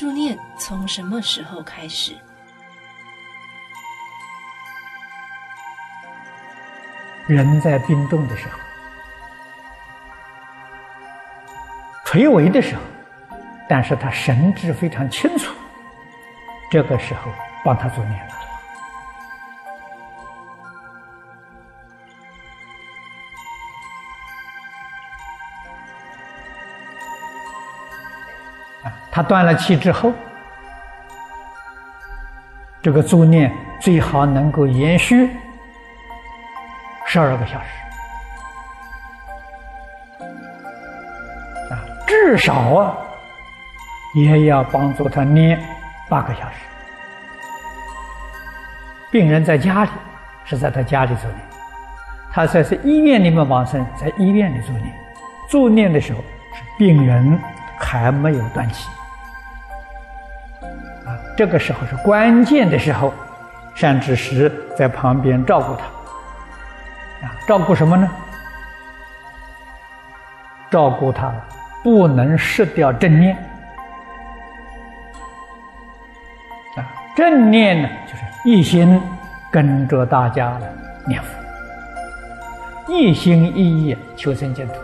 助念从什么时候开始？人在病重的时候，垂危的时候，但是他神智非常清楚，这个时候帮他做念了。他断了气之后，这个助念最好能够延续十二个小时，啊，至少啊也要帮助他念八个小时。病人在家里是在他家里做念，他在是医院里面往生，在医院里做念。做念的时候是病人还没有断气。啊这个时候是关键的时候，善知识在旁边照顾他，啊，照顾什么呢？照顾他不能失掉正念，啊，正念呢就是一心跟着大家念佛，一心一意求生净土。